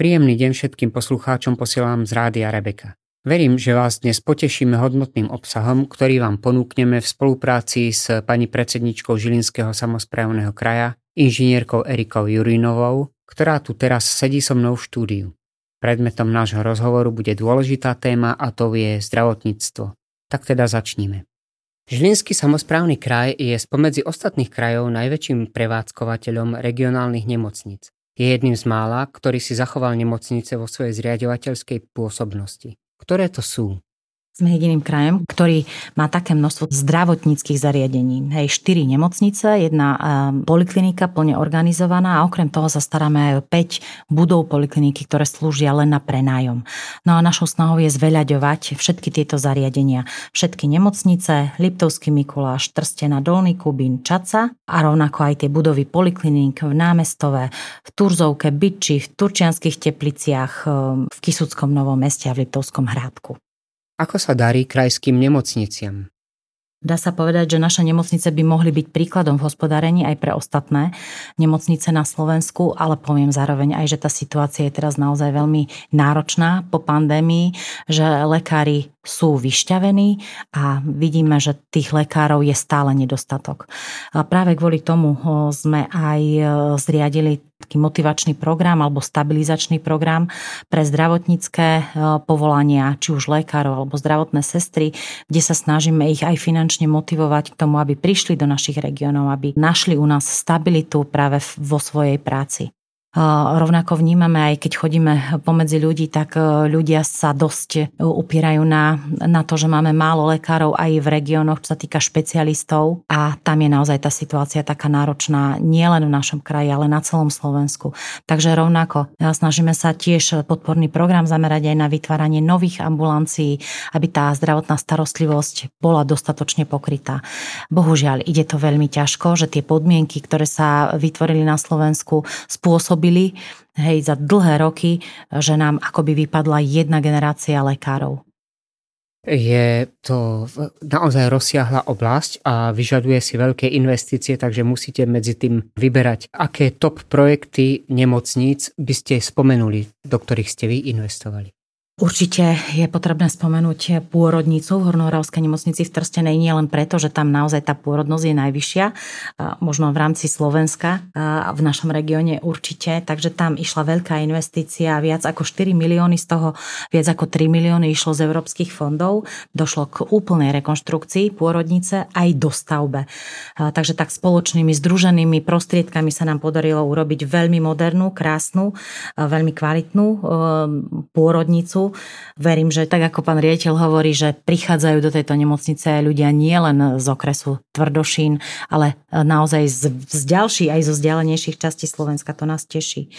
Príjemný deň všetkým poslucháčom posielam z Rádia Rebeka. Verím, že vás dnes potešíme hodnotným obsahom, ktorý vám ponúkneme v spolupráci s pani predsedničkou Žilinského samozprávneho kraja, inžinierkou Erikou Jurinovou, ktorá tu teraz sedí so mnou v štúdiu. Predmetom nášho rozhovoru bude dôležitá téma a to je zdravotníctvo. Tak teda začníme. Žilinský samozprávny kraj je spomedzi ostatných krajov najväčším prevádzkovateľom regionálnych nemocníc. Je jedným z mála, ktorý si zachoval nemocnice vo svojej zriadovateľskej pôsobnosti. Ktoré to sú? Sme jediným krajem, ktorý má také množstvo zdravotníckých zariadení. Hej, štyri nemocnice, jedna um, poliklinika plne organizovaná a okrem toho sa staráme aj o 5 budov polikliniky, ktoré slúžia len na prenájom. No a našou snahou je zveľaďovať všetky tieto zariadenia. Všetky nemocnice, Liptovský Mikuláš, Trstena, Dolný Kubín, Čaca a rovnako aj tie budovy polikliník v Námestove, v Turzovke, Byči, v Turčianských tepliciach, v Kisuckom Novom meste a v Liptovskom Hrádku. Ako sa darí krajským nemocniciam? Dá sa povedať, že naše nemocnice by mohli byť príkladom v hospodárení aj pre ostatné nemocnice na Slovensku, ale poviem zároveň aj, že tá situácia je teraz naozaj veľmi náročná po pandémii, že lekári sú vyšťavení a vidíme, že tých lekárov je stále nedostatok. A práve kvôli tomu sme aj e, zriadili taký motivačný program alebo stabilizačný program pre zdravotnícke e, povolania, či už lekárov alebo zdravotné sestry, kde sa snažíme ich aj finančne motivovať k tomu, aby prišli do našich regiónov, aby našli u nás stabilitu práve vo svojej práci. Rovnako vnímame, aj keď chodíme pomedzi ľudí, tak e, ľudia sa dosť upierajú na, na to, že máme málo lekárov aj v regiónoch, čo sa týka špecialistov a tam je naozaj tá situácia taká náročná nielen v našom kraji, ale na celom Slovensku. Takže rovnako e, snažíme sa tiež podporný program zamerať aj na vytváranie nových ambulancií, aby tá zdravotná starostlivosť bola dostatočne pokrytá. Bohužiaľ, ide to veľmi ťažko, že tie podmienky, ktoré sa vytvorili na Slovensku, spôsob spôsobili hej, za dlhé roky, že nám akoby vypadla jedna generácia lekárov. Je to naozaj rozsiahla oblasť a vyžaduje si veľké investície, takže musíte medzi tým vyberať, aké top projekty nemocníc by ste spomenuli, do ktorých ste vy investovali. Určite je potrebné spomenúť pôrodnicu v Hornohoravskej nemocnici v Trstenej. Nie len preto, že tam naozaj tá pôrodnosť je najvyššia, možno v rámci Slovenska a v našom regióne určite, takže tam išla veľká investícia, viac ako 4 milióny, z toho viac ako 3 milióny išlo z európskych fondov, došlo k úplnej rekonštrukcii pôrodnice aj dostavbe. Takže tak spoločnými združenými prostriedkami sa nám podarilo urobiť veľmi modernú, krásnu, veľmi kvalitnú pôrodnicu, Verím, že tak ako pán riaditeľ hovorí, že prichádzajú do tejto nemocnice ľudia nie len z okresu Tvrdošín, ale naozaj z, z ďalších, aj zo vzdialenejších častí Slovenska. To nás teší.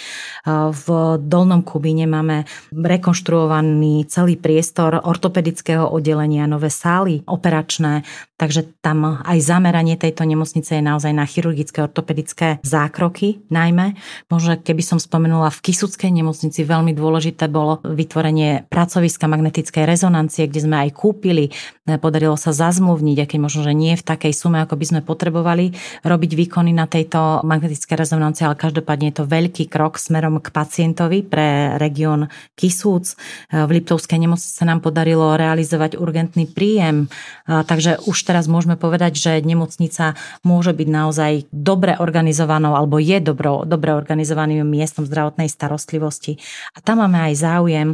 V Dolnom Kubíne máme rekonštruovaný celý priestor ortopedického oddelenia, nové sály operačné, takže tam aj zameranie tejto nemocnice je naozaj na chirurgické ortopedické zákroky najmä. Možno keby som spomenula v Kisuckej nemocnici veľmi dôležité bolo vytvorenie pracoviska magnetickej rezonancie, kde sme aj kúpili, e, podarilo sa zazmluvniť, keď možno, že nie v takej sume, ako by sme potrebovali robiť výkony na tejto magnetické rezonancie, ale každopádne je to veľký krok smerom k pacientovi pre región Kisúc. E, v Liptovskej nemocnici sa nám podarilo realizovať urgentný príjem, e, takže už teraz môžeme povedať, že nemocnica môže byť naozaj dobre organizovanou alebo je dobro, dobre organizovaným miestom zdravotnej starostlivosti. A tam máme aj záujem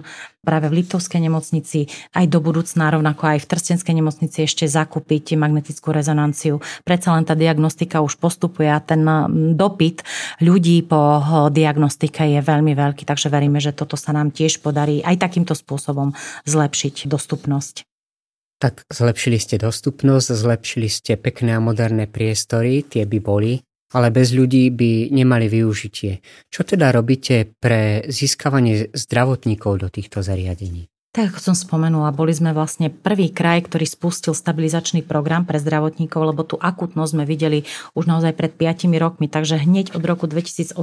práve v Liptovskej nemocnici, aj do budúcna, rovnako aj v Trstenskej nemocnici ešte zakúpiť magnetickú rezonanciu. Predsa len tá diagnostika už postupuje a ten dopyt ľudí po diagnostike je veľmi veľký, takže veríme, že toto sa nám tiež podarí aj takýmto spôsobom zlepšiť dostupnosť. Tak zlepšili ste dostupnosť, zlepšili ste pekné a moderné priestory, tie by boli ale bez ľudí by nemali využitie. Čo teda robíte pre získavanie zdravotníkov do týchto zariadení? Tak ako som spomenula, boli sme vlastne prvý kraj, ktorý spustil stabilizačný program pre zdravotníkov, lebo tú akutnosť sme videli už naozaj pred 5 rokmi, takže hneď od roku 2018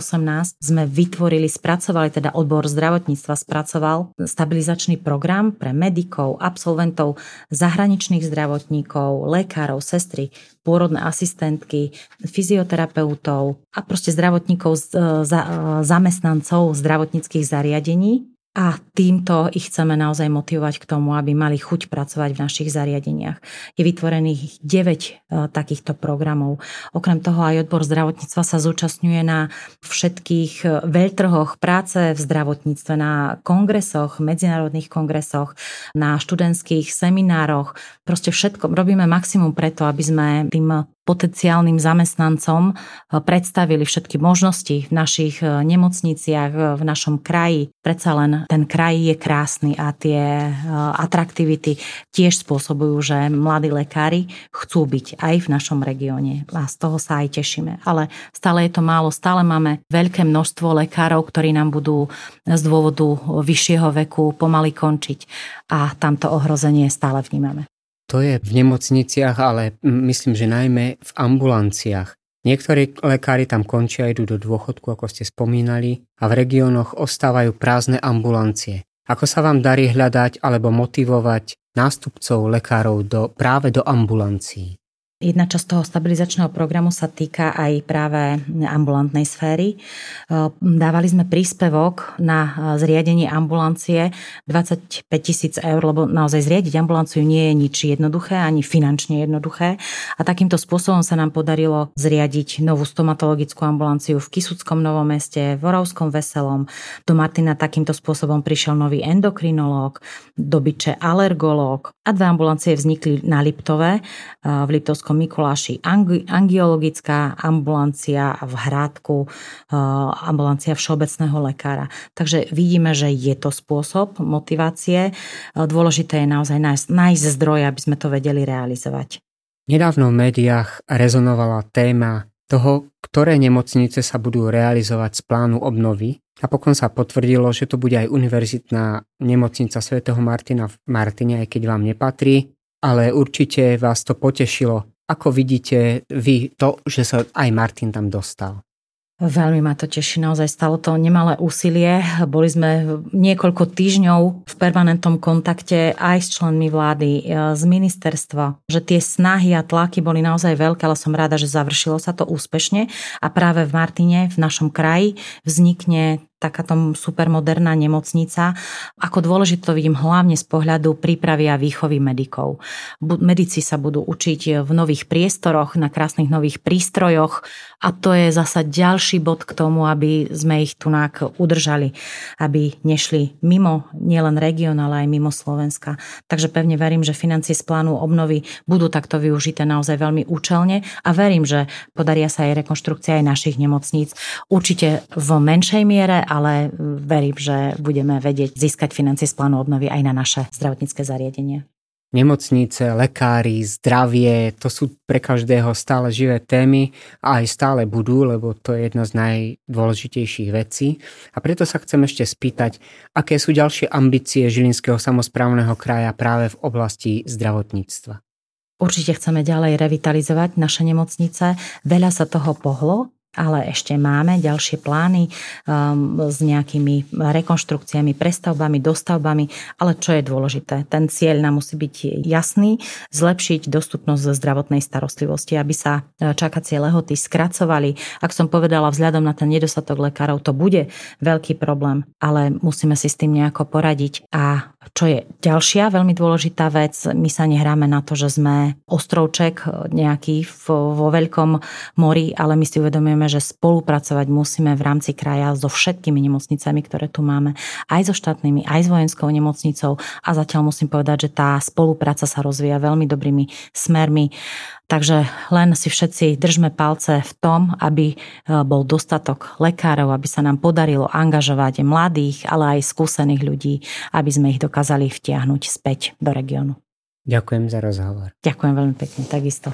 sme vytvorili, spracovali, teda odbor zdravotníctva spracoval stabilizačný program pre medikov, absolventov, zahraničných zdravotníkov, lekárov, sestry, pôrodné asistentky, fyzioterapeutov a proste zdravotníkov, zamestnancov zdravotníckých zariadení a týmto ich chceme naozaj motivovať k tomu, aby mali chuť pracovať v našich zariadeniach. Je vytvorených 9 e, takýchto programov. Okrem toho aj odbor zdravotníctva sa zúčastňuje na všetkých e, veľtrhoch práce v zdravotníctve, na kongresoch, medzinárodných kongresoch, na študentských seminároch. Proste všetko robíme maximum preto, aby sme tým potenciálnym zamestnancom eh, predstavili všetky možnosti v našich eh, nemocniciach, eh, v našom kraji. Predsa len ten kraj je krásny a tie atraktivity tiež spôsobujú, že mladí lekári chcú byť aj v našom regióne a z toho sa aj tešíme. Ale stále je to málo, stále máme veľké množstvo lekárov, ktorí nám budú z dôvodu vyššieho veku pomaly končiť a tamto ohrozenie stále vnímame. To je v nemocniciach, ale myslím, že najmä v ambulanciách. Niektorí lekári tam končia, idú do dôchodku, ako ste spomínali, a v regiónoch ostávajú prázdne ambulancie. Ako sa vám darí hľadať alebo motivovať nástupcov lekárov do, práve do ambulancií? Jedna časť toho stabilizačného programu sa týka aj práve ambulantnej sféry. E, dávali sme príspevok na e, zriadenie ambulancie 25 tisíc eur, lebo naozaj zriadiť ambulanciu nie je nič jednoduché, ani finančne jednoduché. A takýmto spôsobom sa nám podarilo zriadiť novú stomatologickú ambulanciu v Kisuckom Novom meste, v Oravskom Veselom. Do Martina takýmto spôsobom prišiel nový endokrinológ, do Byče alergológ a dve ambulancie vznikli na Liptove, e, v Liptovskom Mikuláši angiologická ambulancia v Hrádku, eh, ambulancia všeobecného lekára. Takže vidíme, že je to spôsob motivácie. Eh, dôležité je naozaj nájsť, nájsť zdroje, aby sme to vedeli realizovať. Nedávno v médiách rezonovala téma toho, ktoré nemocnice sa budú realizovať z plánu obnovy. Napokon sa potvrdilo, že to bude aj univerzitná nemocnica svätého Martina v Martine, aj keď vám nepatrí, ale určite vás to potešilo, ako vidíte vy to, že sa aj Martin tam dostal? Veľmi ma to teší, naozaj stalo to nemalé úsilie. Boli sme niekoľko týždňov v permanentnom kontakte aj s členmi vlády, e, z ministerstva, že tie snahy a tlaky boli naozaj veľké, ale som rada, že završilo sa to úspešne a práve v Martine, v našom kraji, vznikne takáto supermoderná nemocnica. Ako dôležité to vidím hlavne z pohľadu prípravy a výchovy medikov. Medici sa budú učiť v nových priestoroch, na krásnych nových prístrojoch a to je zasa ďalší bod k tomu, aby sme ich tu udržali, aby nešli mimo nielen región, ale aj mimo Slovenska. Takže pevne verím, že financie z plánu obnovy budú takto využité naozaj veľmi účelne a verím, že podaria sa aj rekonštrukcia aj našich nemocníc. Určite v menšej miere, ale verím, že budeme vedieť získať financie z plánu obnovy aj na naše zdravotnícke zariadenie. Nemocnice, lekári, zdravie, to sú pre každého stále živé témy a aj stále budú, lebo to je jedna z najdôležitejších vecí. A preto sa chcem ešte spýtať, aké sú ďalšie ambície Žilinského samozprávneho kraja práve v oblasti zdravotníctva. Určite chceme ďalej revitalizovať naše nemocnice. Veľa sa toho pohlo, ale ešte máme ďalšie plány um, s nejakými rekonštrukciami, prestavbami, dostavbami, ale čo je dôležité, ten cieľ nám musí byť jasný, zlepšiť dostupnosť zdravotnej starostlivosti, aby sa e, čakacie lehoty skracovali. Ak som povedala, vzhľadom na ten nedostatok lekárov, to bude veľký problém, ale musíme si s tým nejako poradiť. A čo je ďalšia veľmi dôležitá vec, my sa nehráme na to, že sme ostrovček nejaký vo veľkom mori, ale my si uvedomujeme, že spolupracovať musíme v rámci kraja so všetkými nemocnicami, ktoré tu máme, aj so štátnymi, aj s vojenskou nemocnicou a zatiaľ musím povedať, že tá spolupráca sa rozvíja veľmi dobrými smermi. Takže len si všetci držme palce v tom, aby e, bol dostatok lekárov, aby sa nám podarilo angažovať mladých, ale aj skúsených ľudí, aby sme ich dokázali vtiahnuť späť do regiónu. Ďakujem za rozhovor. Ďakujem veľmi pekne, takisto.